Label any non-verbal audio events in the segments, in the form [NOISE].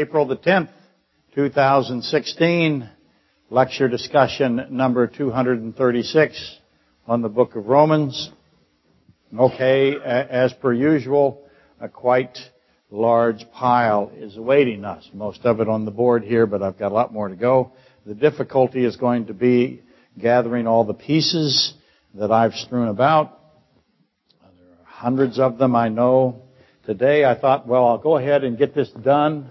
April the 10th, 2016, lecture discussion number 236 on the book of Romans. Okay, as per usual, a quite large pile is awaiting us. Most of it on the board here, but I've got a lot more to go. The difficulty is going to be gathering all the pieces that I've strewn about. There are hundreds of them, I know. Today I thought, well, I'll go ahead and get this done.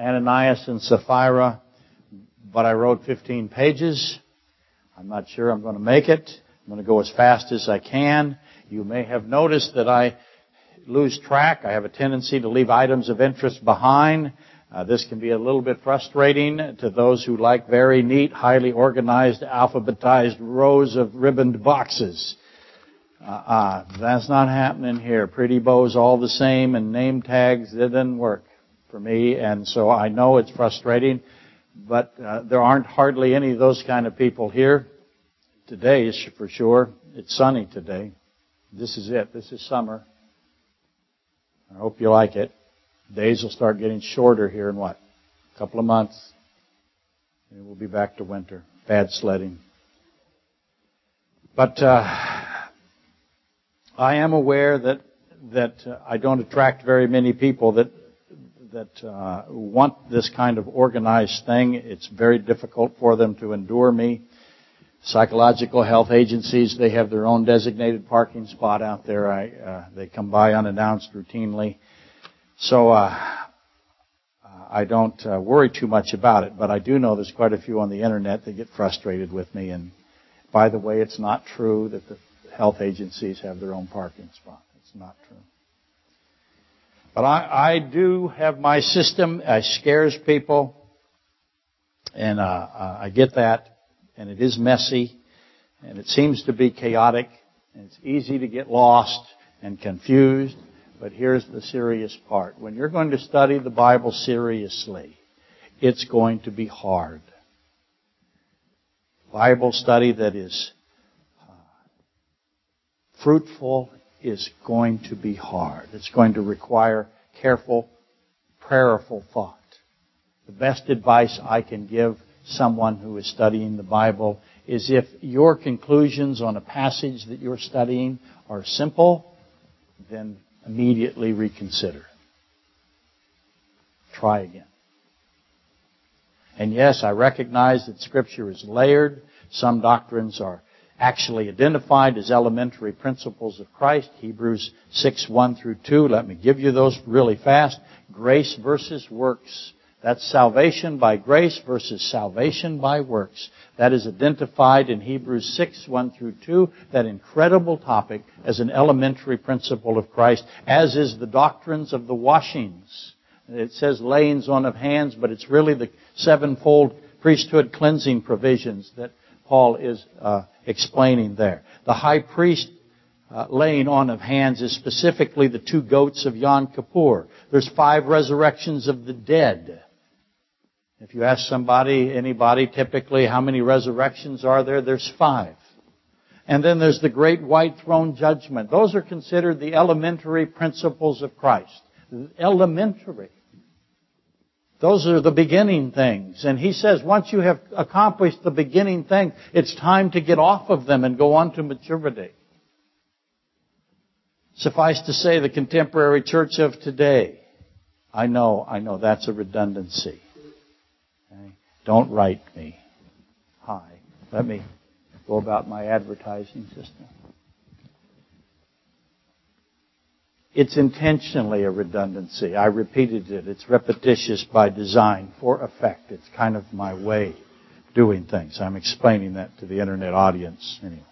Ananias and Sapphira, but I wrote 15 pages. I'm not sure I'm going to make it. I'm going to go as fast as I can. You may have noticed that I lose track. I have a tendency to leave items of interest behind. Uh, this can be a little bit frustrating to those who like very neat, highly organized, alphabetized rows of ribboned boxes. Uh, uh, that's not happening here. Pretty bows all the same and name tags, it doesn't work for me. And so I know it's frustrating, but uh, there aren't hardly any of those kind of people here. Today is for sure. It's sunny today. This is it. This is summer. I hope you like it. Days will start getting shorter here in what? A couple of months. And we'll be back to winter. Bad sledding. But uh, I am aware that that uh, I don't attract very many people that that uh, want this kind of organized thing. It's very difficult for them to endure me. Psychological health agencies, they have their own designated parking spot out there. I, uh, they come by unannounced routinely. So uh, I don't uh, worry too much about it, but I do know there's quite a few on the internet that get frustrated with me. And by the way, it's not true that the health agencies have their own parking spot. It's not true. But I, I do have my system. It scares people, and uh, I get that. And it is messy, and it seems to be chaotic, and it's easy to get lost and confused. But here's the serious part. When you're going to study the Bible seriously, it's going to be hard. Bible study that is uh, fruitful is going to be hard. It's going to require careful, prayerful thought. The best advice I can give someone who is studying the Bible is if your conclusions on a passage that you're studying are simple, then immediately reconsider. Try again. And yes, I recognize that Scripture is layered. Some doctrines are actually identified as elementary principles of Christ. Hebrews 6, 1 through 2. Let me give you those really fast. Grace versus works. That's salvation by grace versus salvation by works. That is identified in Hebrews 6, 1 through 2, that incredible topic as an elementary principle of Christ, as is the doctrines of the washings. It says layings on of hands, but it's really the sevenfold priesthood cleansing provisions that Paul is uh, explaining there. The high priest uh, laying on of hands is specifically the two goats of Yom Kippur. There's five resurrections of the dead. If you ask somebody, anybody, typically, how many resurrections are there? There's five. And then there's the great white throne judgment. Those are considered the elementary principles of Christ. Elementary. Those are the beginning things. And he says once you have accomplished the beginning thing, it's time to get off of them and go on to maturity. Suffice to say, the contemporary church of today, I know, I know that's a redundancy. Don't write me. Hi. Let me go about my advertising system. It's intentionally a redundancy. I repeated it. It's repetitious by design for effect. It's kind of my way doing things. I'm explaining that to the internet audience anyway.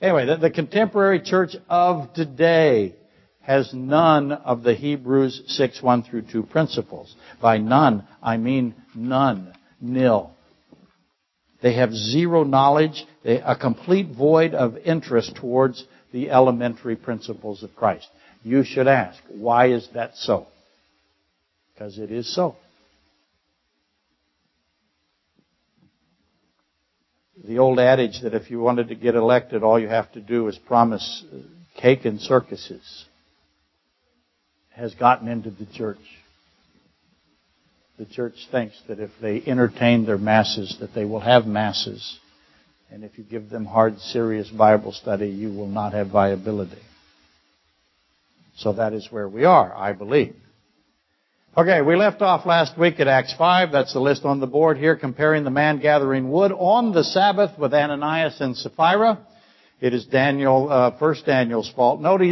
Anyway, the, the contemporary church of today has none of the Hebrews 6, 1 through 2 principles. By none, I mean none nil. They have zero knowledge, a complete void of interest towards the elementary principles of Christ. You should ask, why is that so? Because it is so. The old adage that if you wanted to get elected, all you have to do is promise cake and circuses has gotten into the church. The church thinks that if they entertain their masses, that they will have masses. And if you give them hard, serious Bible study, you will not have viability. So that is where we are, I believe. Okay, we left off last week at Acts 5. That's the list on the board here, comparing the man gathering wood on the Sabbath with Ananias and Sapphira. It is Daniel, uh, first Daniel's fault. Note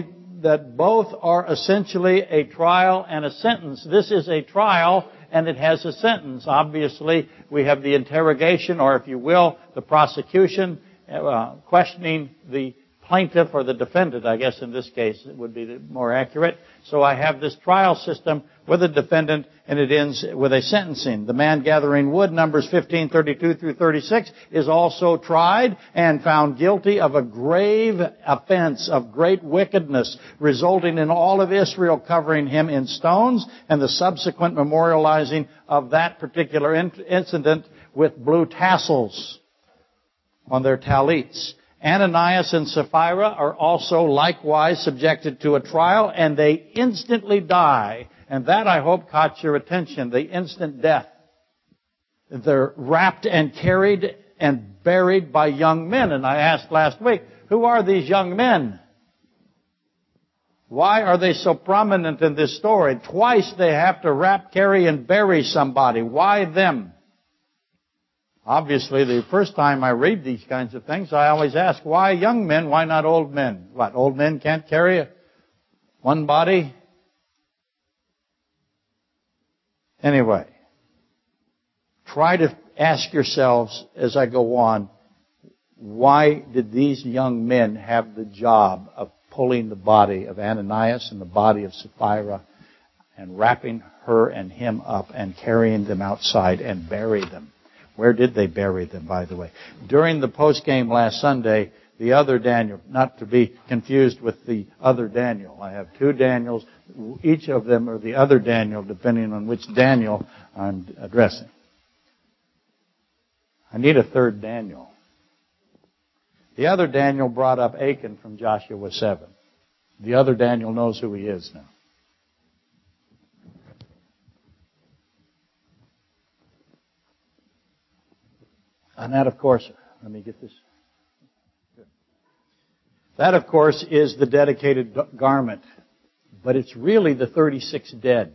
that both are essentially a trial and a sentence. This is a trial and it has a sentence. Obviously, we have the interrogation, or if you will, the prosecution, uh, questioning the plaintiff or the defendant, I guess in this case it would be more accurate. So I have this trial system with a defendant and it ends with a sentencing. The man gathering wood, Numbers 15, 32 through 36, is also tried and found guilty of a grave offense of great wickedness, resulting in all of Israel covering him in stones and the subsequent memorializing of that particular incident with blue tassels on their talits. Ananias and Sapphira are also likewise subjected to a trial and they instantly die. And that I hope caught your attention, the instant death. They're wrapped and carried and buried by young men. And I asked last week, who are these young men? Why are they so prominent in this story? Twice they have to wrap, carry, and bury somebody. Why them? Obviously, the first time I read these kinds of things, I always ask, why young men, why not old men? What, old men can't carry one body? Anyway, try to ask yourselves as I go on, why did these young men have the job of pulling the body of Ananias and the body of Sapphira and wrapping her and him up and carrying them outside and bury them? Where did they bury them, by the way? During the post game last Sunday, the other Daniel, not to be confused with the other Daniel. I have two Daniels. Each of them are the other Daniel, depending on which Daniel I'm addressing. I need a third Daniel. The other Daniel brought up Achan from Joshua 7. The other Daniel knows who he is now. And that, of course, let me get this. That, of course, is the dedicated garment. But it's really the 36 dead.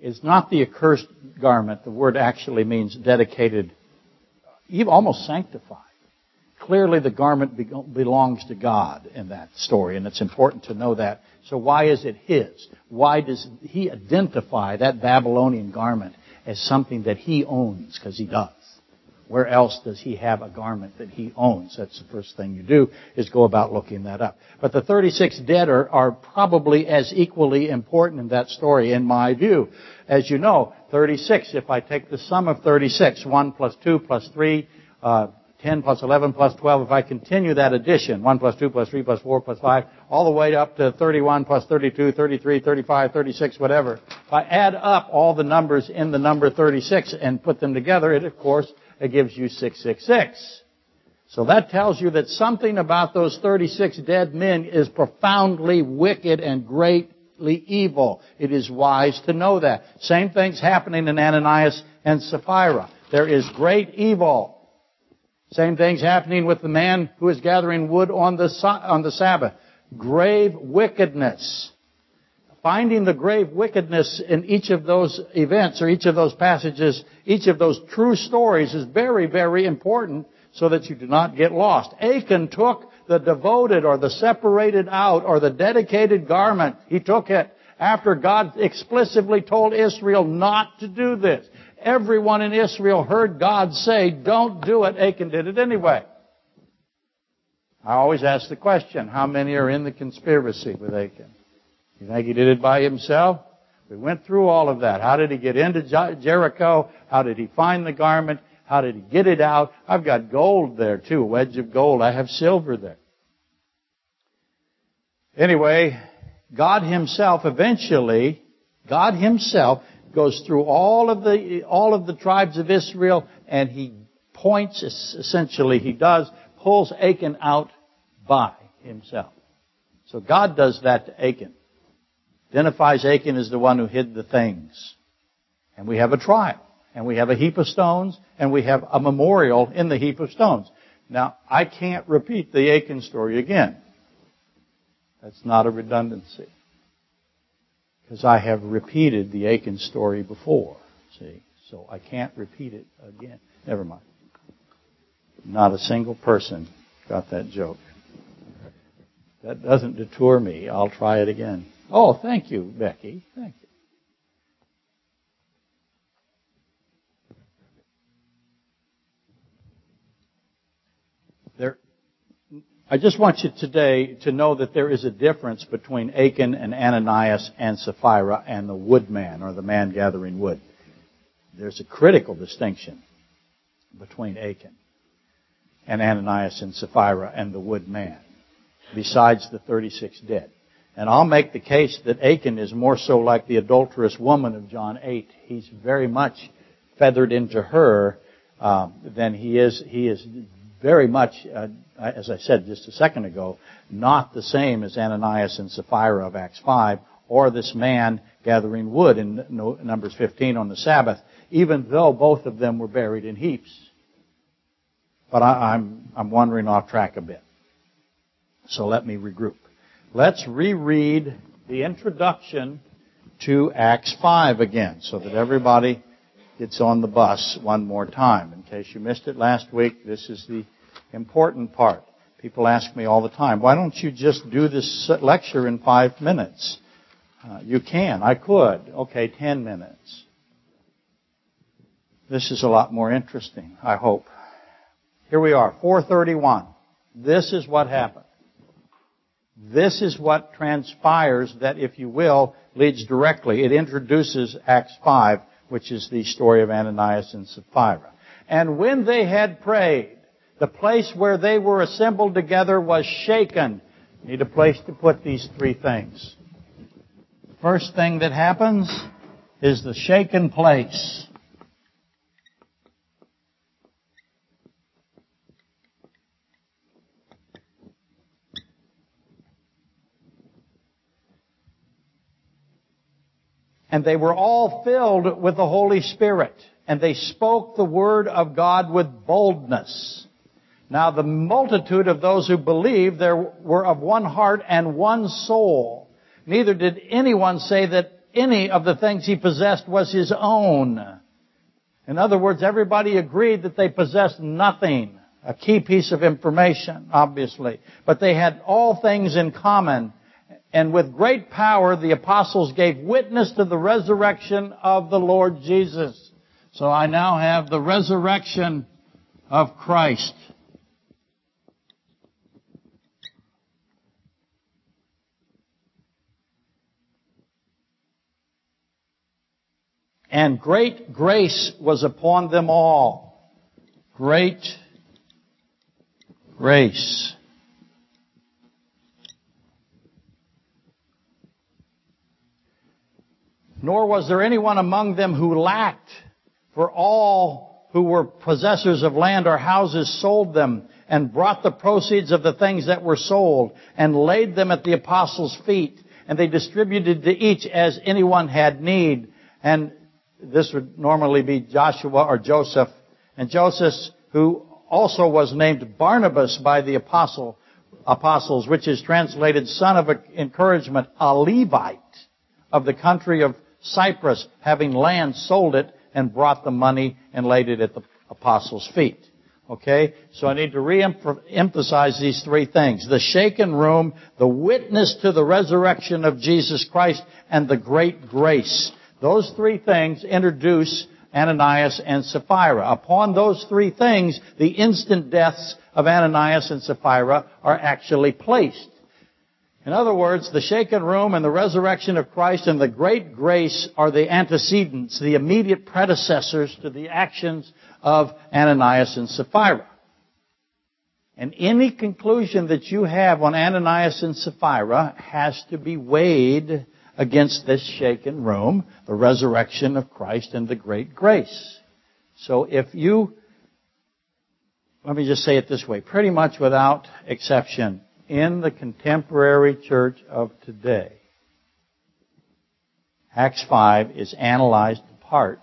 It's not the accursed garment. The word actually means dedicated, almost sanctified. Clearly the garment belongs to God in that story, and it's important to know that. So why is it His? Why does He identify that Babylonian garment as something that He owns? Because He does. Where else does he have a garment that he owns? That's the first thing you do, is go about looking that up. But the 36 dead are, are probably as equally important in that story, in my view. As you know, 36, if I take the sum of 36, 1 plus 2 plus 3, uh, 10 plus 11 plus 12, if I continue that addition, 1 plus 2 plus 3 plus 4 plus 5, all the way up to 31 plus 32, 33, 35, 36, whatever. If I add up all the numbers in the number 36 and put them together, it of course it gives you 666. So that tells you that something about those 36 dead men is profoundly wicked and greatly evil. It is wise to know that. Same thing's happening in Ananias and Sapphira. There is great evil. Same thing's happening with the man who is gathering wood on the, on the Sabbath. Grave wickedness finding the grave wickedness in each of those events or each of those passages, each of those true stories is very, very important so that you do not get lost. Achan took the devoted or the separated out or the dedicated garment. He took it after God explicitly told Israel not to do this. Everyone in Israel heard God say, don't do it. Achan did it anyway. I always ask the question, how many are in the conspiracy with Achan? You think he did it by himself? We went through all of that. How did he get into Jericho? How did he find the garment? How did he get it out? I've got gold there too, a wedge of gold. I have silver there. Anyway, God himself eventually, God himself goes through all of the, all of the tribes of Israel and he points, essentially he does, pulls Achan out by himself. So God does that to Achan identifies Achan as the one who hid the things. And we have a trial. And we have a heap of stones. And we have a memorial in the heap of stones. Now, I can't repeat the Achan story again. That's not a redundancy. Because I have repeated the Achan story before. See? So I can't repeat it again. Never mind. Not a single person got that joke. That doesn't deter me. I'll try it again. Oh, thank you, Becky. Thank you. There, I just want you today to know that there is a difference between Achan and Ananias and Sapphira and the woodman or the man gathering wood. There's a critical distinction between Achan and Ananias and Sapphira and the woodman besides the 36 dead. And I'll make the case that Achan is more so like the adulterous woman of John 8. He's very much feathered into her um, than he is. He is very much, uh, as I said just a second ago, not the same as Ananias and Sapphira of Acts 5, or this man gathering wood in Numbers 15 on the Sabbath, even though both of them were buried in heaps. But I, I'm I'm wandering off track a bit. So let me regroup. Let's reread the introduction to Acts 5 again so that everybody gets on the bus one more time. In case you missed it last week, this is the important part. People ask me all the time, why don't you just do this lecture in five minutes? Uh, you can. I could. Okay, ten minutes. This is a lot more interesting, I hope. Here we are, 431. This is what happened. This is what transpires that, if you will, leads directly. It introduces Acts 5, which is the story of Ananias and Sapphira. And when they had prayed, the place where they were assembled together was shaken. Need a place to put these three things. First thing that happens is the shaken place. And they were all filled with the Holy Spirit. And they spoke the word of God with boldness. Now the multitude of those who believed there were of one heart and one soul. Neither did anyone say that any of the things he possessed was his own. In other words, everybody agreed that they possessed nothing. A key piece of information, obviously. But they had all things in common and with great power the apostles gave witness to the resurrection of the Lord Jesus. So I now have the resurrection of Christ. And great grace was upon them all. Great grace. Nor was there anyone among them who lacked, for all who were possessors of land or houses sold them and brought the proceeds of the things that were sold and laid them at the apostles' feet. And they distributed to each as anyone had need. And this would normally be Joshua or Joseph. And Joseph, who also was named Barnabas by the apostle, apostles, which is translated son of encouragement, a Levite of the country of Cyprus, having land, sold it and brought the money and laid it at the apostles' feet. Okay? So I need to re-emphasize these three things. The shaken room, the witness to the resurrection of Jesus Christ, and the great grace. Those three things introduce Ananias and Sapphira. Upon those three things, the instant deaths of Ananias and Sapphira are actually placed. In other words, the shaken room and the resurrection of Christ and the great grace are the antecedents, the immediate predecessors to the actions of Ananias and Sapphira. And any conclusion that you have on Ananias and Sapphira has to be weighed against this shaken room, the resurrection of Christ and the great grace. So if you, let me just say it this way, pretty much without exception, in the contemporary church of today. Acts 5 is analyzed apart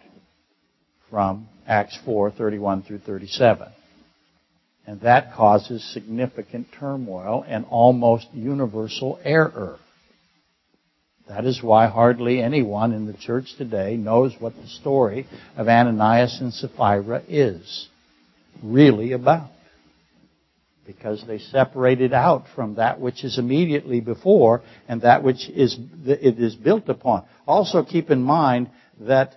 from Acts 4, 31 through 37. And that causes significant turmoil and almost universal error. That is why hardly anyone in the church today knows what the story of Ananias and Sapphira is really about. Because they separated out from that which is immediately before and that which is, it is built upon. Also keep in mind that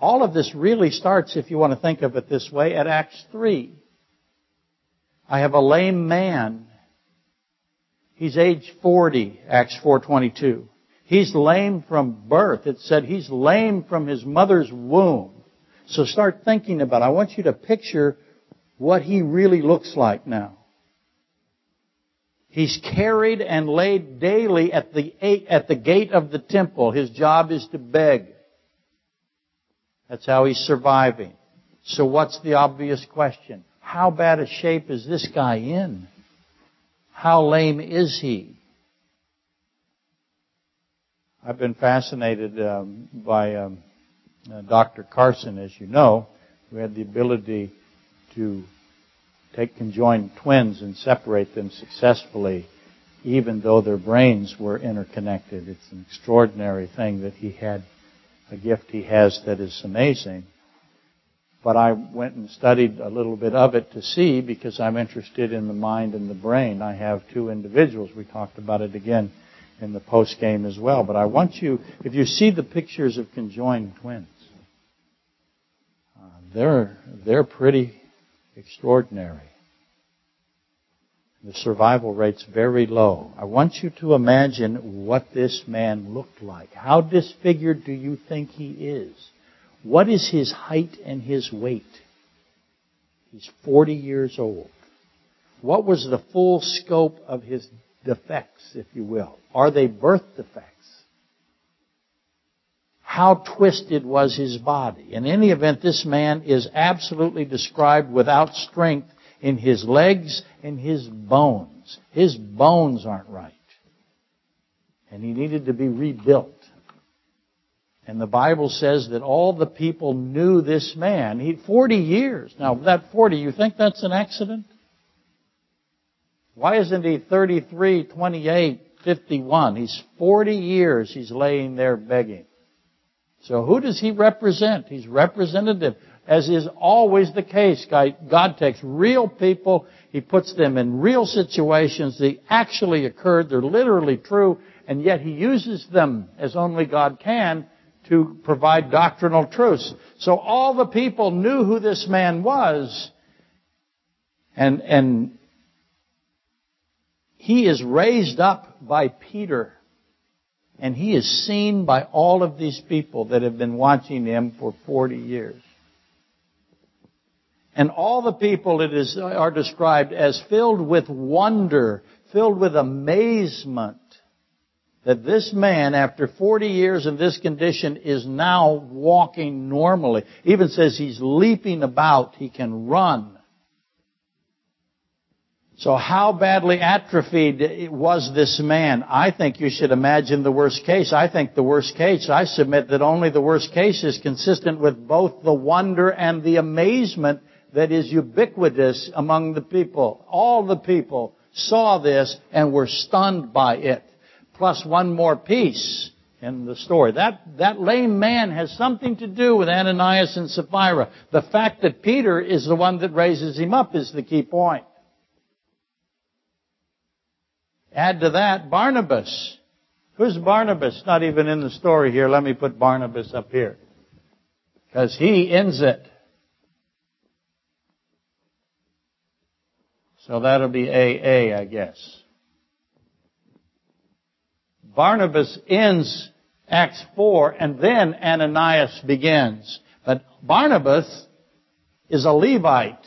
all of this really starts, if you want to think of it this way, at Acts 3. I have a lame man. He's age 40, Acts 4.22. He's lame from birth. It said he's lame from his mother's womb. So start thinking about it. I want you to picture what he really looks like now. He's carried and laid daily at the, at the gate of the temple. His job is to beg. That's how he's surviving. So what's the obvious question? How bad a shape is this guy in? How lame is he? I've been fascinated um, by um, uh, Dr. Carson, as you know, who had the ability to take conjoined twins and separate them successfully, even though their brains were interconnected. It's an extraordinary thing that he had, a gift he has that is amazing. But I went and studied a little bit of it to see because I'm interested in the mind and the brain. I have two individuals. We talked about it again in the post game as well. But I want you, if you see the pictures of conjoined twins, uh, they're, they're pretty extraordinary. The survival rate's very low. I want you to imagine what this man looked like. How disfigured do you think he is? What is his height and his weight? He's 40 years old. What was the full scope of his defects, if you will? Are they birth defects? How twisted was his body? In any event, this man is absolutely described without strength in his legs and his bones. His bones aren't right. And he needed to be rebuilt. And the Bible says that all the people knew this man. He 40 years. Now that 40, you think that's an accident? Why isn't he 33, 28, 51? He's 40 years he's laying there begging. So who does he represent? He's representative, as is always the case. God takes real people, He puts them in real situations. They actually occurred, they're literally true, and yet He uses them as only God can to provide doctrinal truths. So all the people knew who this man was, and, and he is raised up by Peter, and he is seen by all of these people that have been watching him for 40 years. And all the people that is, are described as filled with wonder, filled with amazement, that this man, after 40 years in this condition, is now walking normally. Even says he's leaping about, he can run. So how badly atrophied was this man? I think you should imagine the worst case. I think the worst case, I submit that only the worst case is consistent with both the wonder and the amazement that is ubiquitous among the people. All the people saw this and were stunned by it plus one more piece in the story. That, that lame man has something to do with Ananias and Sapphira. The fact that Peter is the one that raises him up is the key point. Add to that Barnabas. Who's Barnabas? Not even in the story here. Let me put Barnabas up here. Because he ends it. So that'll be AA, I guess. Barnabas ends Acts 4 and then Ananias begins. But Barnabas is a Levite.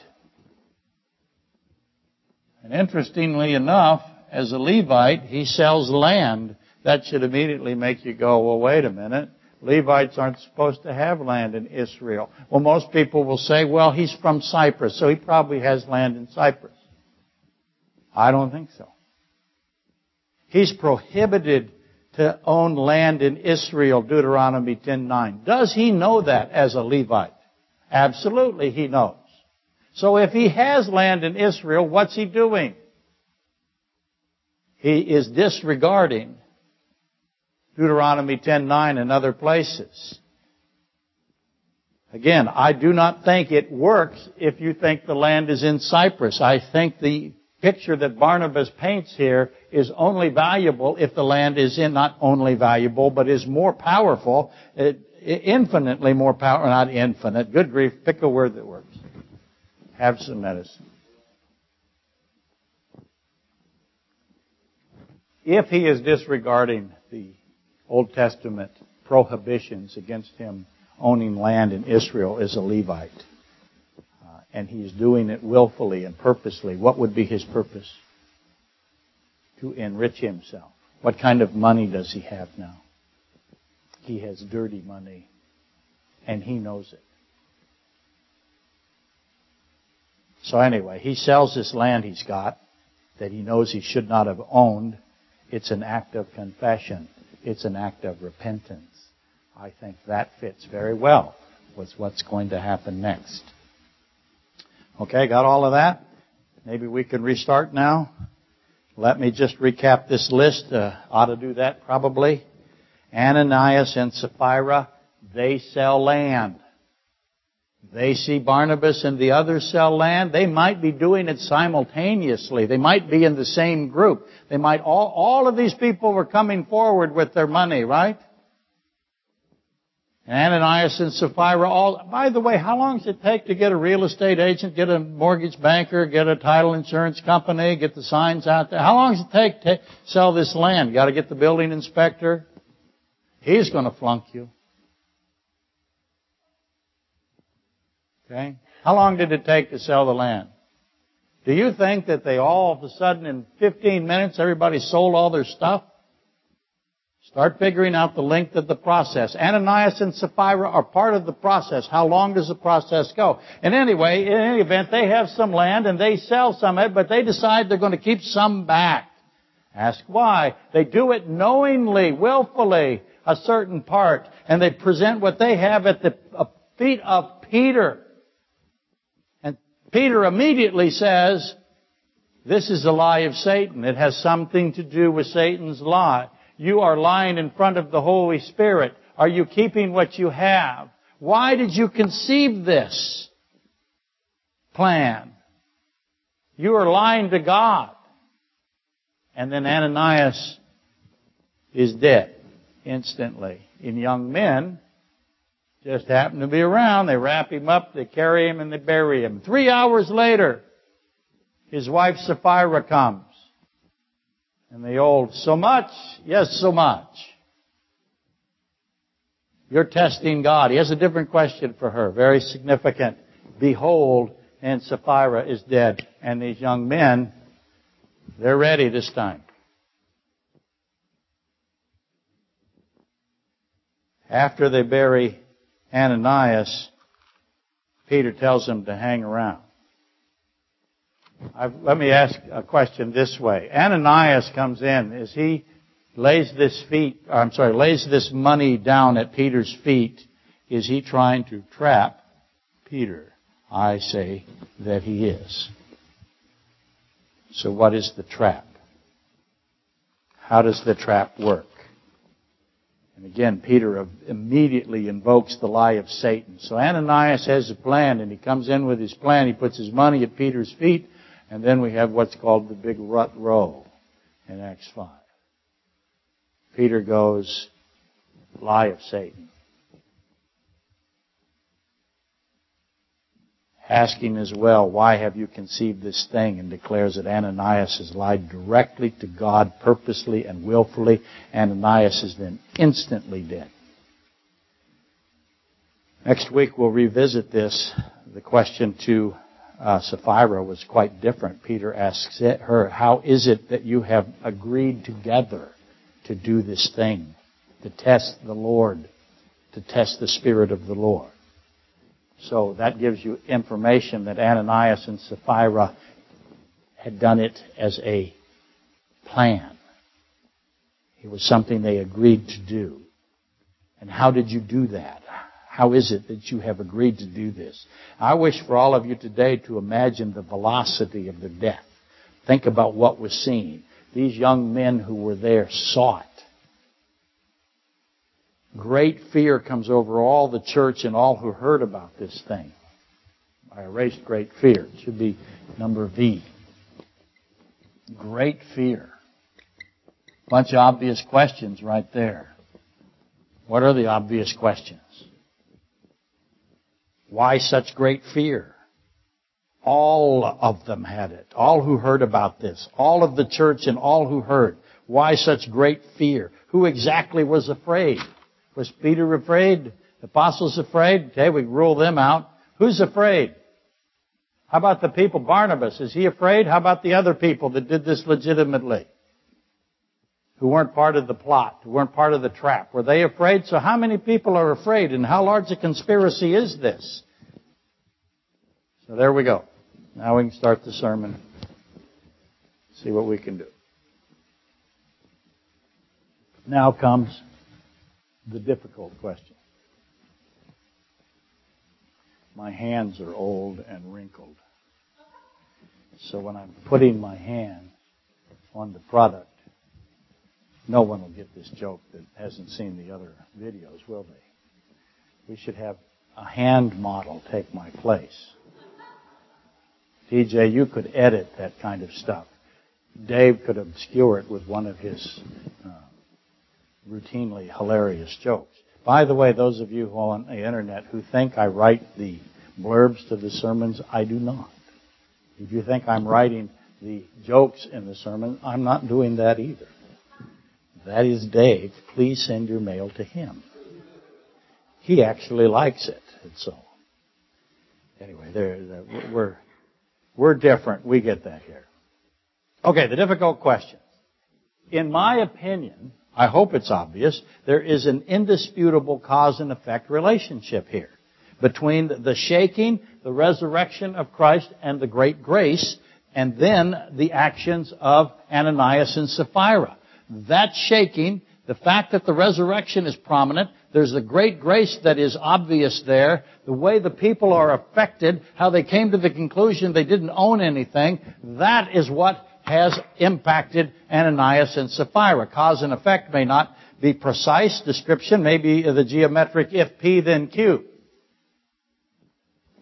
And interestingly enough, as a Levite, he sells land. That should immediately make you go, well, wait a minute. Levites aren't supposed to have land in Israel. Well, most people will say, well, he's from Cyprus, so he probably has land in Cyprus. I don't think so. He's prohibited to own land in Israel, Deuteronomy 10:9. Does he know that as a Levite? Absolutely he knows. So if he has land in Israel, what's he doing? He is disregarding Deuteronomy 10:9 and other places. Again, I do not think it works if you think the land is in Cyprus. I think the picture that Barnabas paints here is only valuable if the land is in, not only valuable, but is more powerful, uh, infinitely more powerful, not infinite. Good grief, pick a word that works. Have some medicine. If he is disregarding the Old Testament prohibitions against him owning land in Israel as a Levite. Uh, and he's doing it willfully and purposely. What would be his purpose? To enrich himself. What kind of money does he have now? He has dirty money. And he knows it. So anyway, he sells this land he's got that he knows he should not have owned. It's an act of confession. It's an act of repentance. I think that fits very well with what's going to happen next. Okay, got all of that? Maybe we can restart now. Let me just recap this list. Uh, ought to do that probably. Ananias and Sapphira, they sell land. They see Barnabas and the others sell land. They might be doing it simultaneously. They might be in the same group. They might all, all of these people were coming forward with their money, right? Ananias and Sapphira all, by the way, how long does it take to get a real estate agent, get a mortgage banker, get a title insurance company, get the signs out there? How long does it take to sell this land? You gotta get the building inspector. He's gonna flunk you. Okay? How long did it take to sell the land? Do you think that they all of a sudden in 15 minutes everybody sold all their stuff? Start figuring out the length of the process. Ananias and Sapphira are part of the process. How long does the process go? And anyway, in any event, they have some land and they sell some of it, but they decide they're going to keep some back. Ask why. They do it knowingly, willfully, a certain part, and they present what they have at the uh, feet of Peter. Peter immediately says, this is a lie of Satan. It has something to do with Satan's lie. You are lying in front of the Holy Spirit. Are you keeping what you have? Why did you conceive this plan? You are lying to God. And then Ananias is dead instantly. In young men, just happen to be around, they wrap him up, they carry him, and they bury him. Three hours later, his wife Sapphira comes. And the old, so much? Yes, so much. You're testing God. He has a different question for her, very significant. Behold, and Sapphira is dead. And these young men, they're ready this time. After they bury Ananias, Peter tells him to hang around. I've, let me ask a question this way. Ananias comes in. Is he lays this feet, I'm sorry, lays this money down at Peter's feet? Is he trying to trap Peter? I say that he is. So what is the trap? How does the trap work? And again, Peter immediately invokes the lie of Satan. So Ananias has a plan, and he comes in with his plan. He puts his money at Peter's feet, and then we have what's called the big rut row in Acts 5. Peter goes, lie of Satan. Asking as well, why have you conceived this thing? And declares that Ananias has lied directly to God purposely and willfully. Ananias is then instantly dead. Next week we'll revisit this, the question to uh, Sapphira was quite different. Peter asks it, her, How is it that you have agreed together to do this thing, to test the Lord, to test the Spirit of the Lord? So that gives you information that Ananias and Sapphira had done it as a plan. It was something they agreed to do. And how did you do that? How is it that you have agreed to do this? I wish for all of you today to imagine the velocity of the death. Think about what was seen. These young men who were there saw it. Great fear comes over all the church and all who heard about this thing. I erased great fear. It should be number V. Great fear. Bunch of obvious questions right there. What are the obvious questions? Why such great fear? All of them had it. All who heard about this. All of the church and all who heard. Why such great fear? Who exactly was afraid? Was Peter afraid? The apostles afraid? Okay, we rule them out. Who's afraid? How about the people? Barnabas, is he afraid? How about the other people that did this legitimately? Who weren't part of the plot, who weren't part of the trap. Were they afraid? So how many people are afraid and how large a conspiracy is this? So there we go. Now we can start the sermon. See what we can do. Now comes the difficult question. My hands are old and wrinkled. So when I'm putting my hand on the product, no one will get this joke that hasn't seen the other videos, will they? We should have a hand model take my place. TJ, you could edit that kind of stuff. Dave could obscure it with one of his uh, routinely hilarious jokes. By the way, those of you who are on the internet who think I write the blurbs to the sermons, I do not. If you think I'm writing the jokes in the sermon, I'm not doing that either. That is Dave. Please send your mail to him. He actually likes it, and so. Anyway, there, we're we're different. We get that here. Okay, the difficult question. In my opinion, I hope it's obvious, there is an indisputable cause and effect relationship here between the shaking, the resurrection of Christ, and the great grace, and then the actions of Ananias and Sapphira. That shaking, the fact that the resurrection is prominent, there's a great grace that is obvious there, the way the people are affected, how they came to the conclusion they didn't own anything, that is what has impacted Ananias and Sapphira. Cause and effect may not be precise description, maybe the geometric if P then Q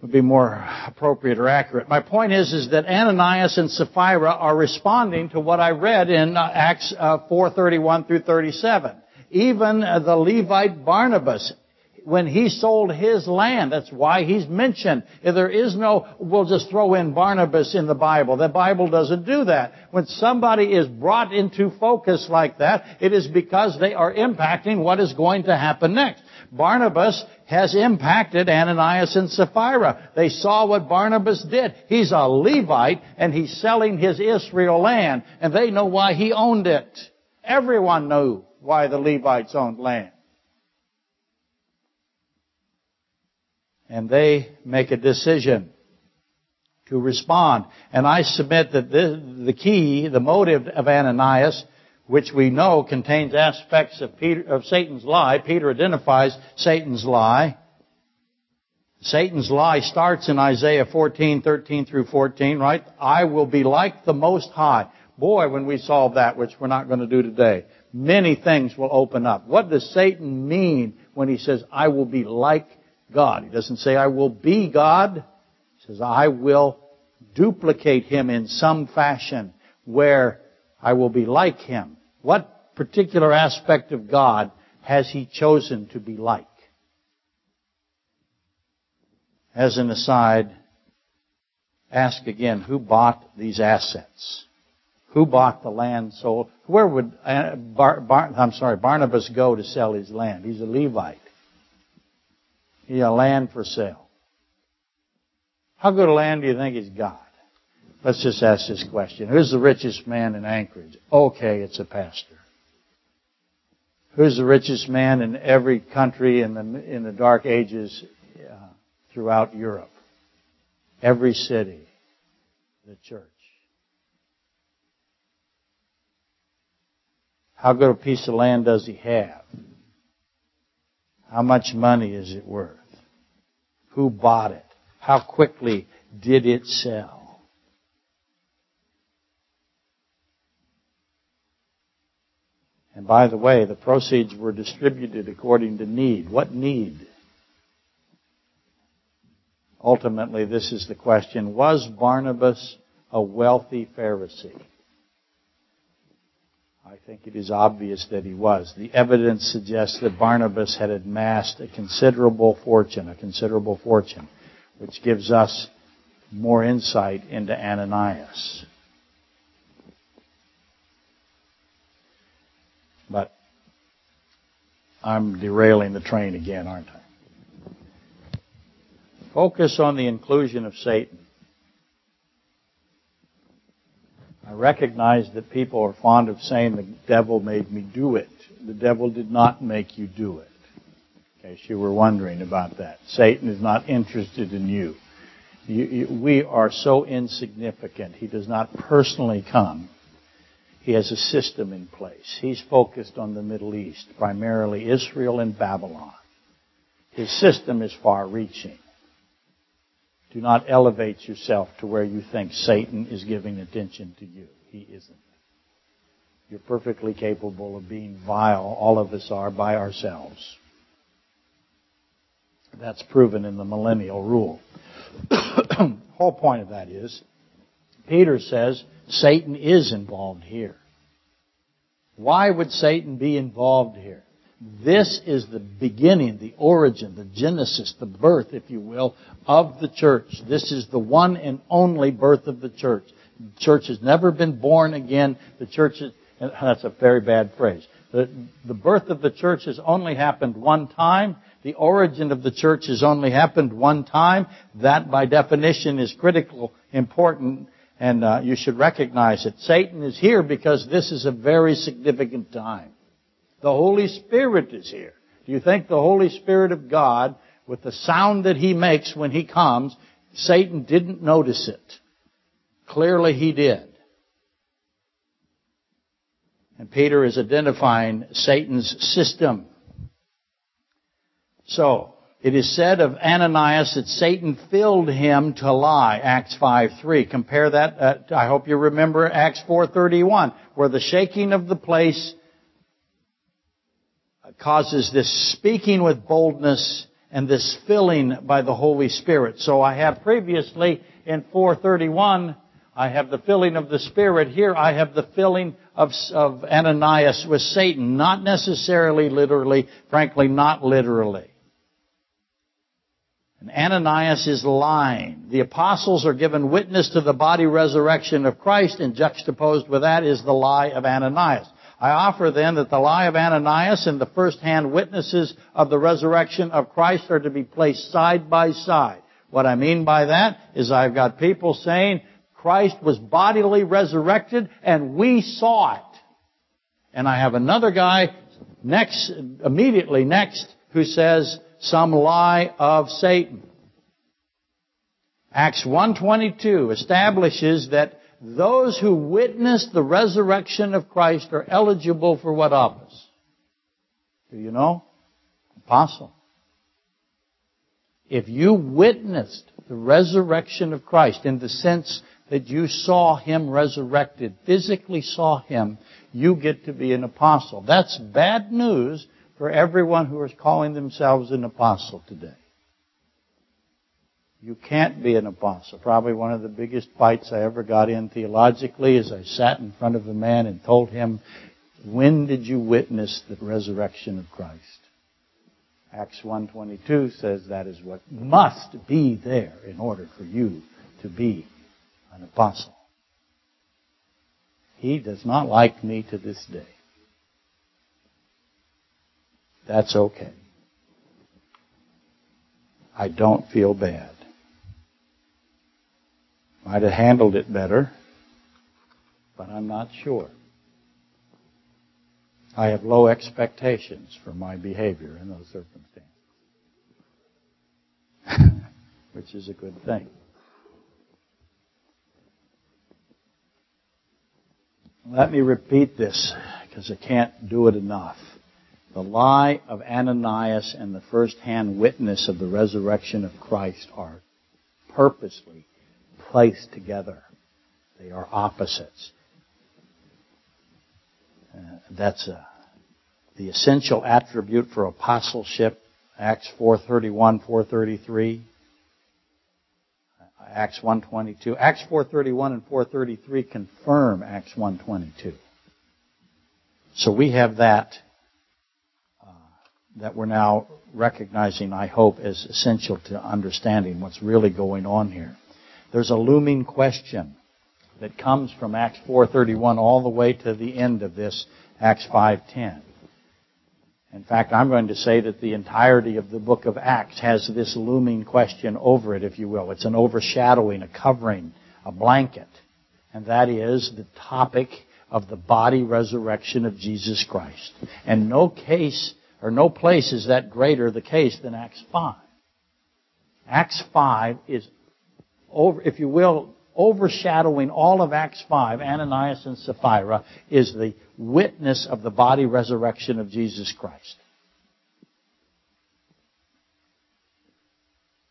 would be more appropriate or accurate. My point is, is that Ananias and Sapphira are responding to what I read in uh, Acts uh, 4:31 through 37. Even uh, the Levite Barnabas, when he sold his land, that's why he's mentioned. If there is no, we'll just throw in Barnabas in the Bible. The Bible doesn't do that. When somebody is brought into focus like that, it is because they are impacting what is going to happen next. Barnabas has impacted Ananias and Sapphira. They saw what Barnabas did. He's a Levite and he's selling his Israel land and they know why he owned it. Everyone knew why the Levites owned land. And they make a decision to respond. And I submit that the key, the motive of Ananias which we know contains aspects of, Peter, of Satan's lie. Peter identifies Satan's lie. Satan's lie starts in Isaiah 14, 13 through 14, right? I will be like the Most High. Boy, when we solve that, which we're not going to do today, many things will open up. What does Satan mean when he says, I will be like God? He doesn't say, I will be God. He says, I will duplicate him in some fashion where I will be like him. What particular aspect of God has he chosen to be like? As an aside, ask again, who bought these assets? Who bought the land sold? Where would uh, Bar, Bar, I'm sorry, Barnabas go to sell his land? He's a Levite. Had land for sale. How good a land do you think he's got? Let's just ask this question. Who's the richest man in Anchorage? Okay, it's a pastor. Who's the richest man in every country in the, in the dark ages uh, throughout Europe? Every city. The church. How good a piece of land does he have? How much money is it worth? Who bought it? How quickly did it sell? And by the way, the proceeds were distributed according to need. What need? Ultimately, this is the question. Was Barnabas a wealthy Pharisee? I think it is obvious that he was. The evidence suggests that Barnabas had amassed a considerable fortune, a considerable fortune, which gives us more insight into Ananias. But I'm derailing the train again, aren't I? Focus on the inclusion of Satan. I recognize that people are fond of saying the devil made me do it. The devil did not make you do it. In case you were wondering about that. Satan is not interested in you. you, you we are so insignificant. He does not personally come. He has a system in place. He's focused on the Middle East, primarily Israel and Babylon. His system is far reaching. Do not elevate yourself to where you think Satan is giving attention to you. He isn't. You're perfectly capable of being vile. All of us are by ourselves. That's proven in the millennial rule. [COUGHS] whole point of that is, Peter says Satan is involved here. Why would Satan be involved here? This is the beginning, the origin, the genesis, the birth, if you will, of the church. This is the one and only birth of the church. The church has never been born again. The church is, that's a very bad phrase. The, the birth of the church has only happened one time. The origin of the church has only happened one time. That, by definition, is critical, important, and uh, you should recognize it. Satan is here because this is a very significant time. The Holy Spirit is here. Do you think the Holy Spirit of God, with the sound that He makes when He comes, Satan didn't notice it? Clearly He did. And Peter is identifying Satan's system. So, it is said of Ananias that Satan filled him to lie. Acts 5:3. Compare that. Uh, I hope you remember Acts 4:31, where the shaking of the place causes this speaking with boldness and this filling by the Holy Spirit. So I have previously in 431, I have the filling of the Spirit. Here I have the filling of, of Ananias with Satan. Not necessarily literally, frankly not literally. And Ananias is lying. The apostles are given witness to the body resurrection of Christ and juxtaposed with that is the lie of Ananias. I offer then that the lie of Ananias and the first-hand witnesses of the resurrection of Christ are to be placed side by side. What I mean by that is I've got people saying Christ was bodily resurrected and we saw it. And I have another guy next, immediately next, who says some lie of Satan. Acts 122 establishes that those who witness the resurrection of Christ are eligible for what office? Do you know? Apostle. If you witnessed the resurrection of Christ in the sense that you saw Him resurrected, physically saw Him, you get to be an apostle. That's bad news for everyone who is calling themselves an apostle today. You can't be an apostle. Probably one of the biggest fights I ever got in theologically is I sat in front of a man and told him, when did you witness the resurrection of Christ? Acts 1.22 says that is what must be there in order for you to be an apostle. He does not like me to this day. That's okay. I don't feel bad. Might have handled it better, but I'm not sure. I have low expectations for my behavior in those circumstances, [LAUGHS] which is a good thing. Let me repeat this because I can't do it enough. The lie of Ananias and the first-hand witness of the resurrection of Christ are purposely placed together. They are opposites. Uh, that's a, uh, the essential attribute for apostleship, Acts 431, 433. Acts 122. Acts 431 and 433 confirm Acts 122. So we have that uh, that we're now recognizing, I hope, as essential to understanding what's really going on here. There's a looming question that comes from Acts 4:31 all the way to the end of this Acts 5:10. In fact, I'm going to say that the entirety of the book of Acts has this looming question over it, if you will. It's an overshadowing, a covering, a blanket. And that is the topic of the body resurrection of Jesus Christ. And no case or no place is that greater the case than Acts 5. Acts 5 is over, if you will, overshadowing all of Acts 5, Ananias and Sapphira, is the witness of the body resurrection of Jesus Christ.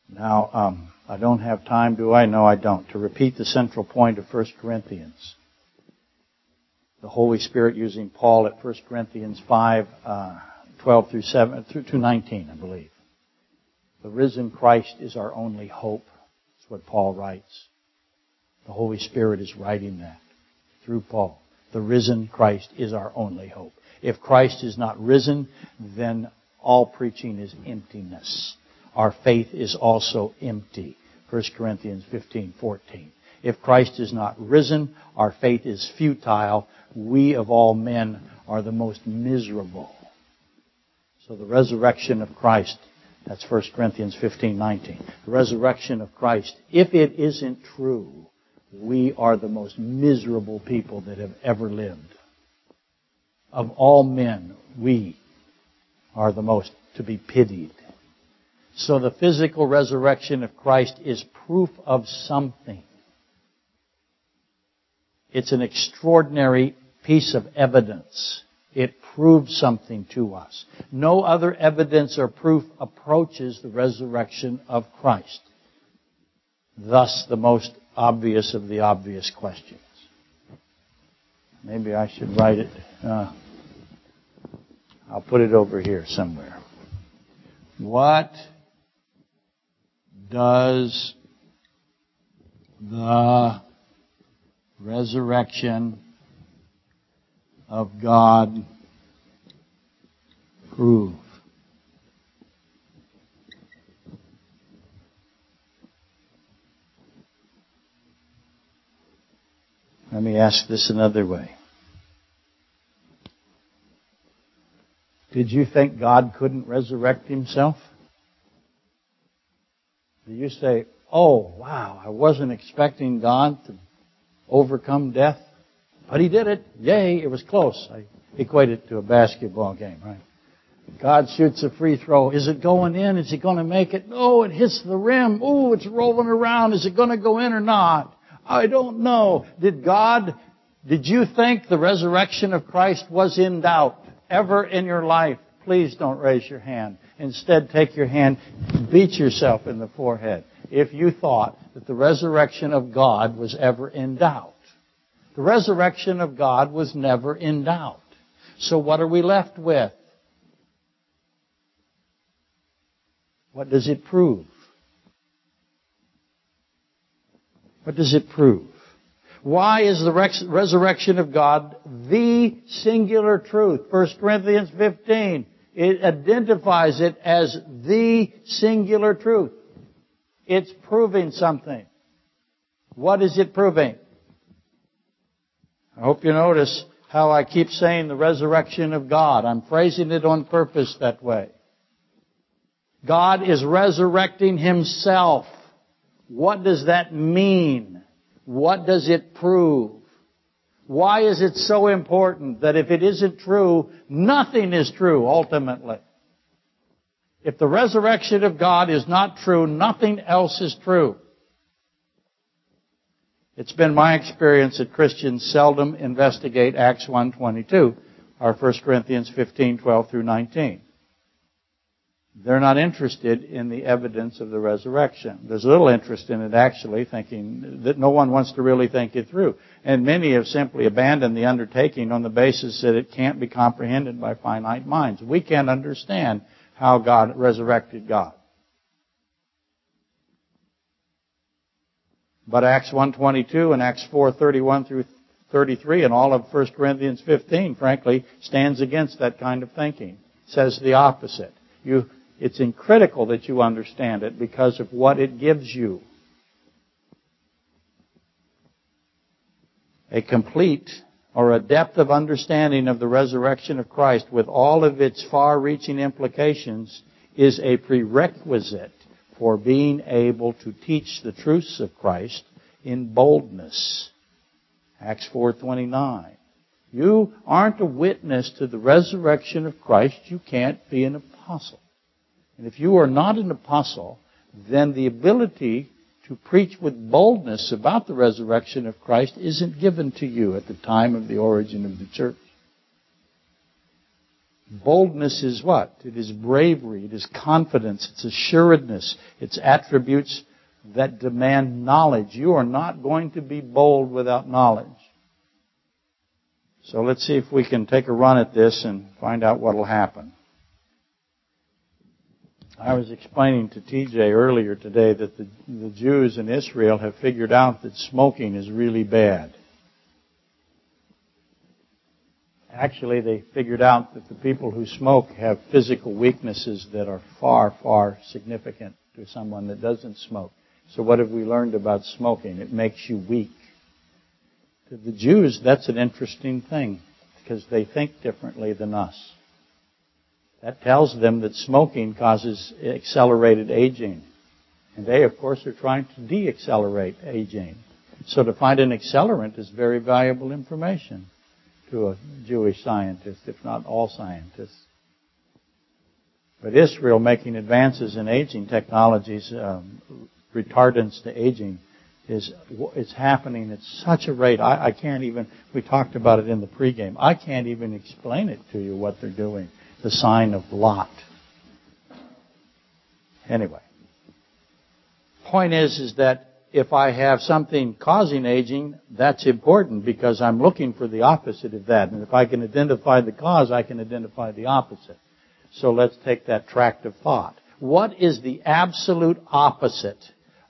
Now, um, I don't have time, do I? No, I don't. To repeat the central point of 1 Corinthians. The Holy Spirit using Paul at 1 Corinthians 5, uh, 12 through 7, through to 19, I believe. The risen Christ is our only hope. What Paul writes. The Holy Spirit is writing that through Paul. The risen Christ is our only hope. If Christ is not risen, then all preaching is emptiness. Our faith is also empty. 1 Corinthians 15, 14. If Christ is not risen, our faith is futile. We of all men are the most miserable. So the resurrection of Christ, that's 1 Corinthians 15, 19. The resurrection of Christ, if it isn't true, we are the most miserable people that have ever lived. Of all men, we are the most to be pitied. So the physical resurrection of Christ is proof of something. It's an extraordinary piece of evidence. It proves something to us. No other evidence or proof approaches the resurrection of Christ. Thus, the most obvious of the obvious questions. Maybe I should write it. Uh, I'll put it over here somewhere. What does the resurrection of God prove? Let me ask this another way. Did you think God couldn't resurrect himself? Do you say, oh, wow, I wasn't expecting God to overcome death? But he did it. Yay, it was close. I equate it to a basketball game, right? God shoots a free throw. Is it going in? Is he going to make it? No, it hits the rim. Ooh, it's rolling around. Is it going to go in or not? I don't know. Did God, did you think the resurrection of Christ was in doubt ever in your life? Please don't raise your hand. Instead, take your hand, beat yourself in the forehead if you thought that the resurrection of God was ever in doubt. The resurrection of God was never in doubt. So what are we left with? What does it prove? What does it prove? Why is the resurrection of God the singular truth? 1 Corinthians 15. It identifies it as the singular truth. It's proving something. What is it proving? I hope you notice how I keep saying the resurrection of God. I'm phrasing it on purpose that way. God is resurrecting Himself. What does that mean? What does it prove? Why is it so important that if it isn't true, nothing is true ultimately? If the resurrection of God is not true, nothing else is true. It's been my experience that Christians seldom investigate Acts 1.22 are 1 Corinthians 15, 12 through 19. They're not interested in the evidence of the resurrection. There's little interest in it actually, thinking that no one wants to really think it through. And many have simply abandoned the undertaking on the basis that it can't be comprehended by finite minds. We can't understand how God resurrected God. But Acts 1.22 and Acts 4.31 through 33 and all of 1 Corinthians 15, frankly, stands against that kind of thinking. It says the opposite. You it's critical that you understand it because of what it gives you. A complete or a depth of understanding of the resurrection of Christ with all of its far-reaching implications is a prerequisite for being able to teach the truths of Christ in boldness. Acts 4:29. You aren't a witness to the resurrection of Christ, you can't be an apostle. And if you are not an apostle, then the ability to preach with boldness about the resurrection of Christ isn't given to you at the time of the origin of the church. Boldness is what? It is bravery, it is confidence, it's assuredness, it's attributes that demand knowledge. You are not going to be bold without knowledge. So let's see if we can take a run at this and find out what will happen. I was explaining to TJ earlier today that the, the Jews in Israel have figured out that smoking is really bad. Actually, they figured out that the people who smoke have physical weaknesses that are far, far significant to someone that doesn't smoke. So what have we learned about smoking? It makes you weak. To the Jews, that's an interesting thing because they think differently than us. That tells them that smoking causes accelerated aging. And they, of course, are trying to de-accelerate aging. So to find an accelerant is very valuable information to a Jewish scientist, if not all scientists. But Israel making advances in aging technologies, um, retardants to aging, is it's happening at such a rate. I, I can't even. We talked about it in the pregame. I can't even explain it to you what they're doing the sign of Lot. Anyway, point is, is that if I have something causing aging, that's important because I'm looking for the opposite of that. And if I can identify the cause, I can identify the opposite. So let's take that tract of thought. What is the absolute opposite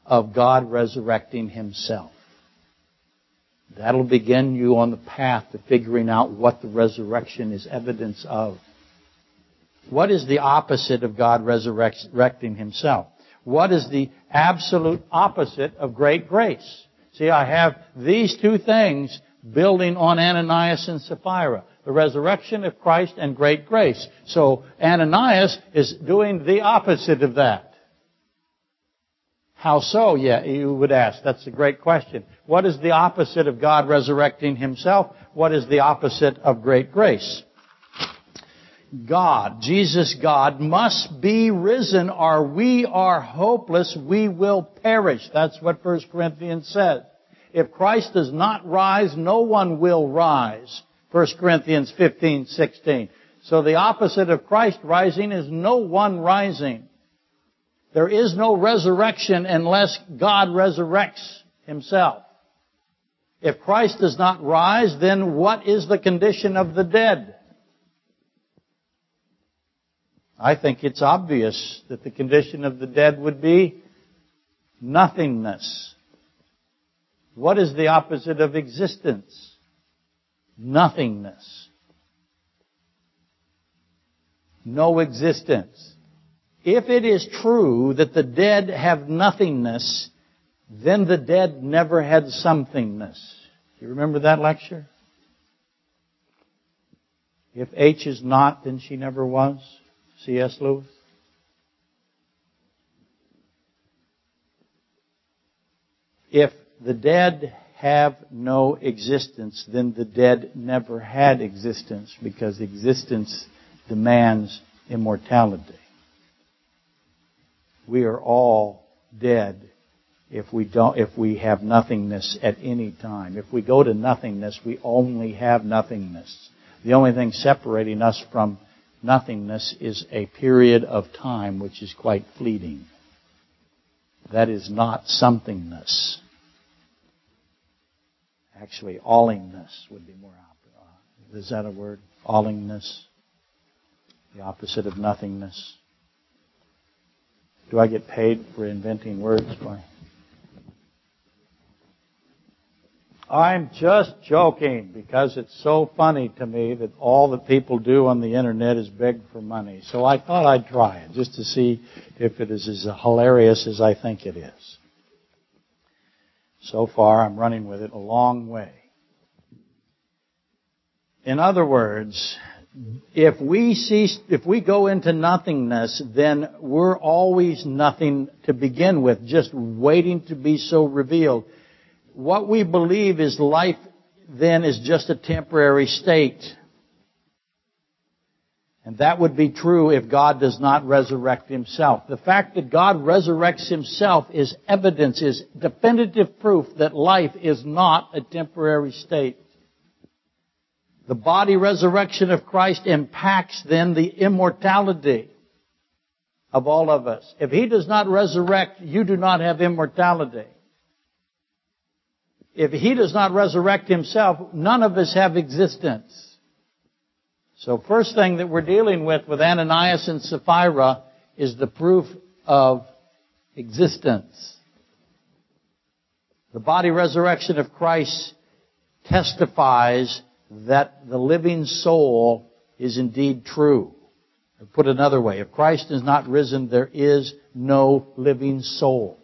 of God resurrecting Himself? That'll begin you on the path to figuring out what the resurrection is evidence of. What is the opposite of God resurrecting himself? What is the absolute opposite of great grace? See, I have these two things building on Ananias and Sapphira. The resurrection of Christ and great grace. So Ananias is doing the opposite of that. How so? Yeah, you would ask. That's a great question. What is the opposite of God resurrecting himself? What is the opposite of great grace? God, Jesus God, must be risen or we are hopeless, we will perish. That's what 1 Corinthians says. If Christ does not rise, no one will rise. 1 Corinthians 15, 16. So the opposite of Christ rising is no one rising. There is no resurrection unless God resurrects himself. If Christ does not rise, then what is the condition of the dead? I think it's obvious that the condition of the dead would be nothingness. What is the opposite of existence? Nothingness. No existence. If it is true that the dead have nothingness, then the dead never had somethingness. Do You remember that lecture? If H is not, then she never was. C.S. Lewis? If the dead have no existence, then the dead never had existence because existence demands immortality. We are all dead if we don't, if we have nothingness at any time. If we go to nothingness, we only have nothingness. The only thing separating us from nothingness is a period of time which is quite fleeting. That is not somethingness. Actually, allingness would be more. Is that a word? Allingness? The opposite of nothingness. Do I get paid for inventing words? Why? I'm just joking because it's so funny to me that all that people do on the internet is beg for money. So I thought I'd try it just to see if it is as hilarious as I think it is. So far, I'm running with it a long way. In other words, if we cease, if we go into nothingness, then we're always nothing to begin with, just waiting to be so revealed what we believe is life then is just a temporary state. And that would be true if God does not resurrect himself. The fact that God resurrects himself is evidence, is definitive proof that life is not a temporary state. The body resurrection of Christ impacts then the immortality of all of us. If he does not resurrect, you do not have immortality if he does not resurrect himself, none of us have existence. So first thing that we're dealing with with Ananias and Sapphira is the proof of existence. The body resurrection of Christ testifies that the living soul is indeed true. Put another way, if Christ is not risen, there is no living soul.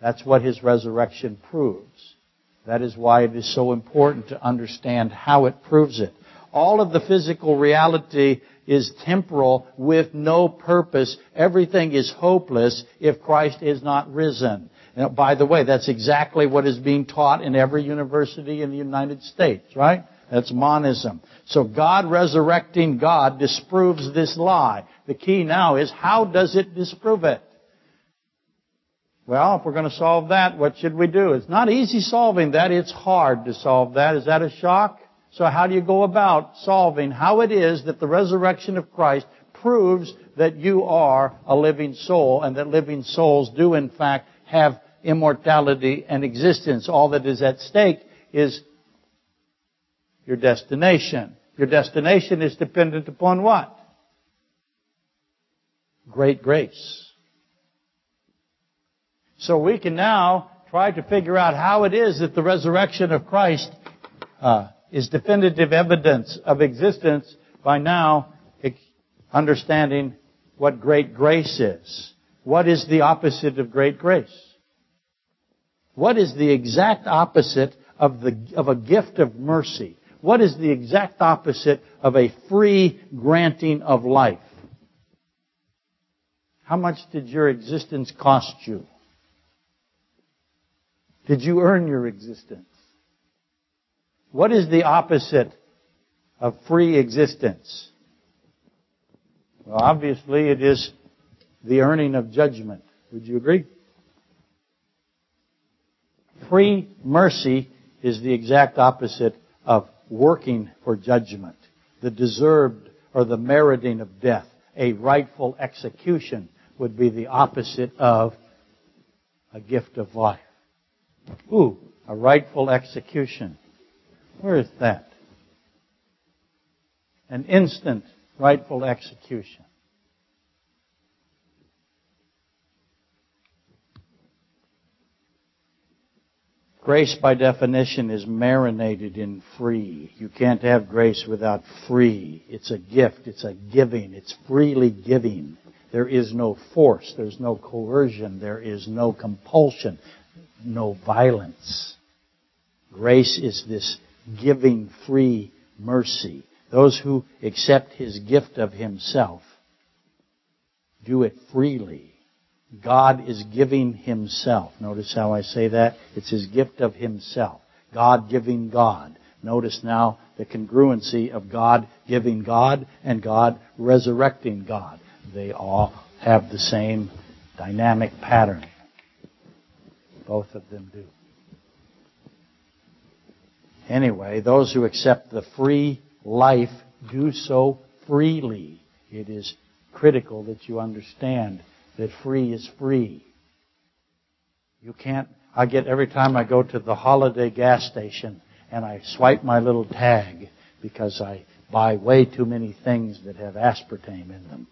That's what his resurrection proves. That is why it is so important to understand how it proves it. All of the physical reality is temporal with no purpose. Everything is hopeless if Christ is not risen. Now, by the way, that's exactly what is being taught in every university in the United States, right? That's monism. So God resurrecting God disproves this lie. The key now is how does it disprove it? Well, if we're going to solve that, what should we do? It's not easy solving that. It's hard to solve that. Is that a shock? So how do you go about solving how it is that the resurrection of Christ proves that you are a living soul and that living souls do in fact have immortality and existence. All that is at stake is your destination. Your destination is dependent upon what? Great grace. So we can now try to figure out how it is that the resurrection of Christ uh, is definitive evidence of existence by now understanding what great grace is. What is the opposite of great grace? What is the exact opposite of, the, of a gift of mercy? What is the exact opposite of a free granting of life? How much did your existence cost you? Did you earn your existence? What is the opposite of free existence? Well, obviously it is the earning of judgment. Would you agree? Free mercy is the exact opposite of working for judgment. The deserved or the meriting of death. A rightful execution would be the opposite of a gift of life. Ooh, a rightful execution. Where is that? An instant rightful execution. Grace by definition is marinated in free. You can't have grace without free. It's a gift. It's a giving. It's freely giving. There is no force. There's no coercion. There is no compulsion no violence. Grace is this giving free mercy. Those who accept His gift of Himself do it freely. God is giving Himself. Notice how I say that? It's His gift of Himself. God giving God. Notice now the congruency of God giving God and God resurrecting God. They all have the same dynamic pattern. Both of them do. Anyway, those who accept the free life do so freely. It is critical that you understand that free is free. You can't, I get every time I go to the holiday gas station and I swipe my little tag because I buy way too many things that have aspartame in them.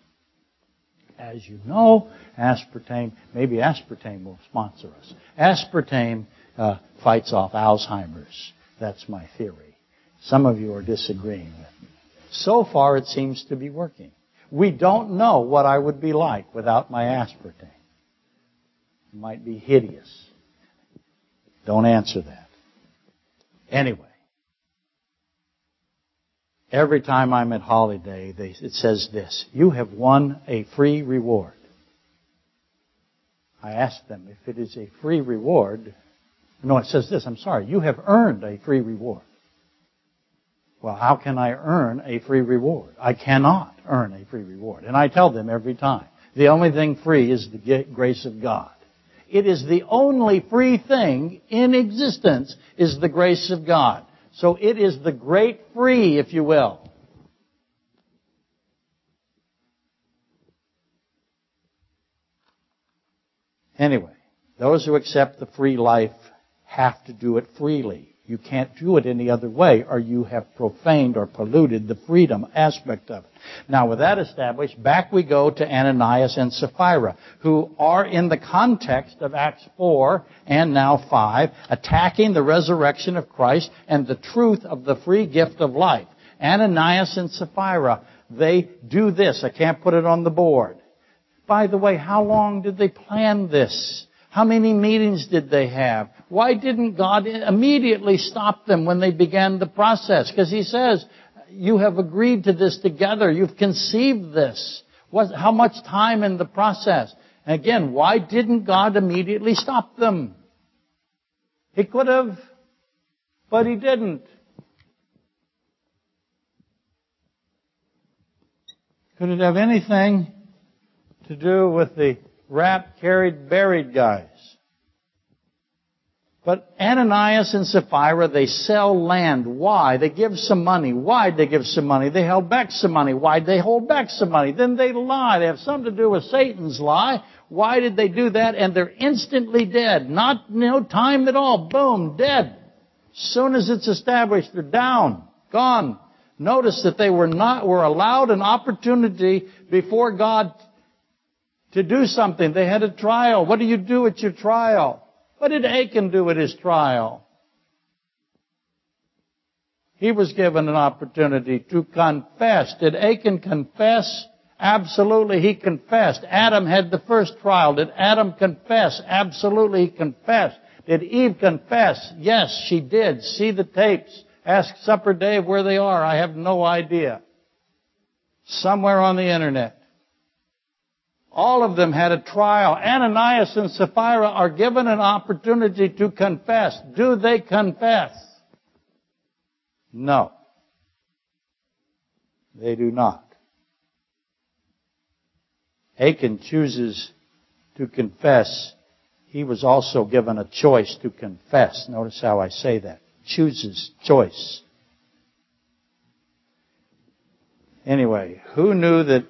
As you know, aspartame, maybe aspartame will sponsor us. Aspartame uh, fights off Alzheimer's. That's my theory. Some of you are disagreeing with me. So far, it seems to be working. We don't know what I would be like without my aspartame. It might be hideous. Don't answer that. Anyway, every time I'm at holiday, they, it says this, you have won a free reward. I ask them if it is a free reward. No, it says this, I'm sorry, you have earned a free reward. Well, how can I earn a free reward? I cannot earn a free reward. And I tell them every time, the only thing free is the grace of God. It is the only free thing in existence is the grace of God. So it is the great free, if you will. Anyway, those who accept the free life have to do it freely. You can't do it any other way or you have profaned or polluted the freedom aspect of it. Now with that established, back we go to Ananias and Sapphira, who are in the context of Acts 4 and now 5, attacking the resurrection of Christ and the truth of the free gift of life. Ananias and Sapphira, they do this. I can't put it on the board. By the way, how long did they plan this? How many meetings did they have? Why didn't God immediately stop them when they began the process? Because He says, you have agreed to this together. You've conceived this. What, how much time in the process? And again, why didn't God immediately stop them? He could have, but He didn't. Could it have anything to do with the wrapped, carried, buried guys. But Ananias and Sapphira, they sell land. Why? They give some money. Why'd they give some money? They held back some money. Why'd they hold back some money? Then they lie. They have something to do with Satan's lie. Why did they do that? And they're instantly dead. Not, no time at all. Boom, dead. Soon as it's established, they're down. Gone. Notice that they were not, were allowed an opportunity before God to do something. They had a trial. What do you do at your trial? What did Achan do at his trial? He was given an opportunity to confess. Did Achan confess? Absolutely, he confessed. Adam had the first trial. Did Adam confess? Absolutely, he confessed. Did Eve confess? Yes, she did. See the tapes. Ask Supper Dave where they are. I have no idea. Somewhere on the internet. All of them had a trial. Ananias and Sapphira are given an opportunity to confess. Do they confess? No. They do not. Achan chooses to confess. He was also given a choice to confess. Notice how I say that. Chooses choice. Anyway, who knew that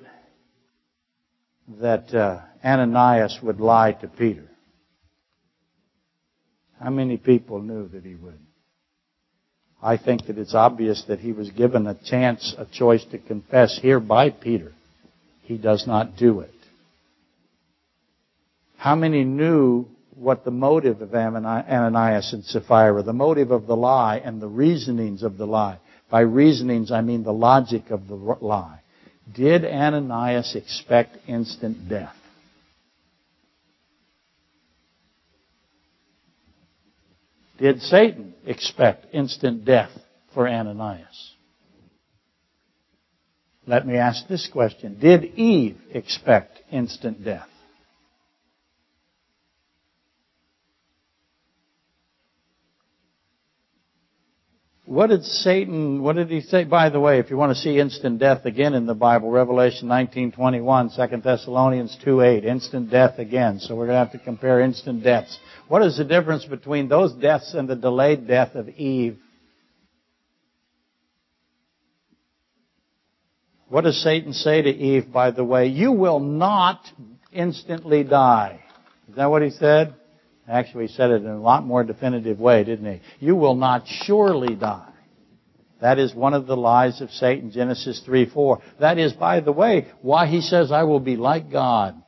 that uh, Ananias would lie to Peter? How many people knew that he would? I think that it's obvious that he was given a chance, a choice to confess here by Peter. He does not do it. How many knew what the motive of Ananias and Sapphira, the motive of the lie and the reasonings of the lie? By reasonings, I mean the logic of the lie. Did Ananias expect instant death? Did Satan expect instant death for Ananias? Let me ask this question. Did Eve expect instant death? What did Satan, what did he say? By the way, if you want to see instant death again in the Bible, Revelation 19.21, 2 Thessalonians 2.8, instant death again. So we're going to have to compare instant deaths. What is the difference between those deaths and the delayed death of Eve? What does Satan say to Eve, by the way? You will not instantly die. Is that what he said? Actually, said it in a lot more definitive way, didn't he? You will not surely die. That is one of the lies of Satan, Genesis 3 4. That is, by the way, why he says, I will be like God.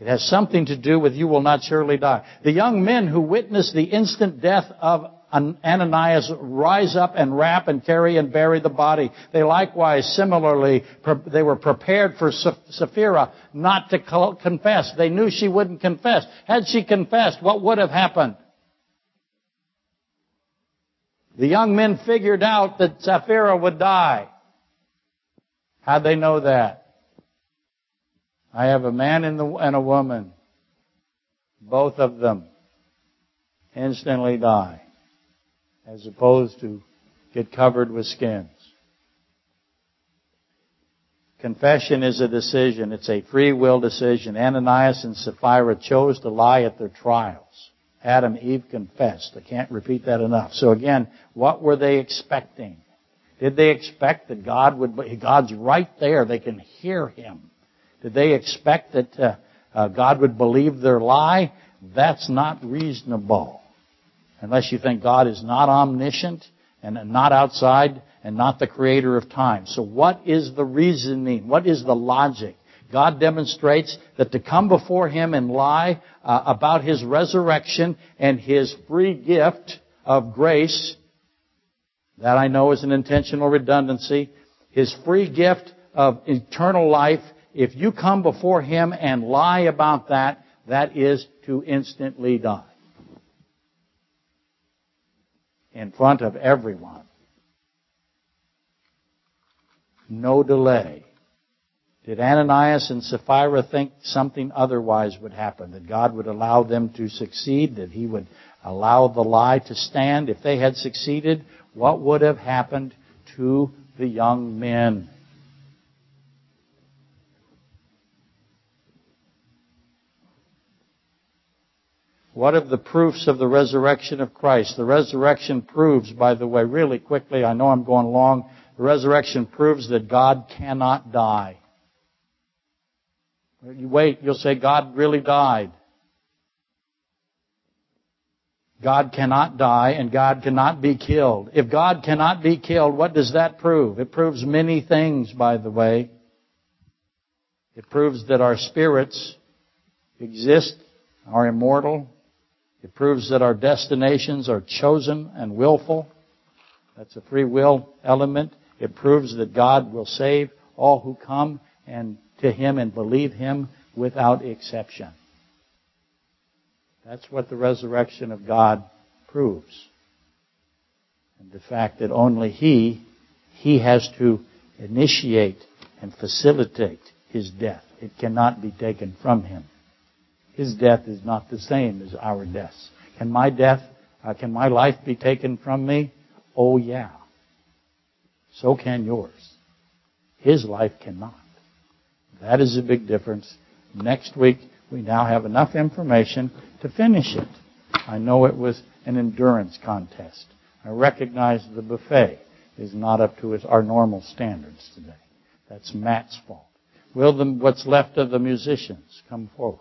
It has something to do with you will not surely die. The young men who witnessed the instant death of Ananias rise up and wrap and carry and bury the body. They likewise, similarly, they were prepared for Sapphira not to confess. They knew she wouldn't confess. Had she confessed, what would have happened? The young men figured out that Sapphira would die. How'd they know that? I have a man and a woman. Both of them instantly die as opposed to get covered with skins. Confession is a decision. It's a free will decision. Ananias and Sapphira chose to lie at their trials. Adam Eve confessed. I can't repeat that enough. So again, what were they expecting? Did they expect that God would, God's right there, they can hear Him. Did they expect that uh, uh, God would believe their lie? That's not reasonable unless you think God is not omniscient and not outside and not the creator of time. So what is the reasoning? What is the logic? God demonstrates that to come before Him and lie uh, about His resurrection and His free gift of grace, that I know is an intentional redundancy, His free gift of eternal life, if you come before Him and lie about that, that is to instantly die. In front of everyone. No delay. Did Ananias and Sapphira think something otherwise would happen? That God would allow them to succeed? That He would allow the lie to stand? If they had succeeded, what would have happened to the young men? What of the proofs of the resurrection of Christ? The resurrection proves, by the way, really quickly, I know I'm going long, the resurrection proves that God cannot die. You wait, you'll say God really died. God cannot die and God cannot be killed. If God cannot be killed, what does that prove? It proves many things, by the way. It proves that our spirits exist, are immortal, it proves that our destinations are chosen and willful. That's a free will element. It proves that God will save all who come and to Him and believe Him without exception. That's what the resurrection of God proves. And the fact that only He, He has to initiate and facilitate His death. It cannot be taken from Him. His death is not the same as our deaths. Can my death, uh, can my life be taken from me? Oh yeah. So can yours. His life cannot. That is a big difference. Next week, we now have enough information to finish it. I know it was an endurance contest. I recognize the buffet is not up to our normal standards today. That's Matt's fault. Will the, what's left of the musicians come forward?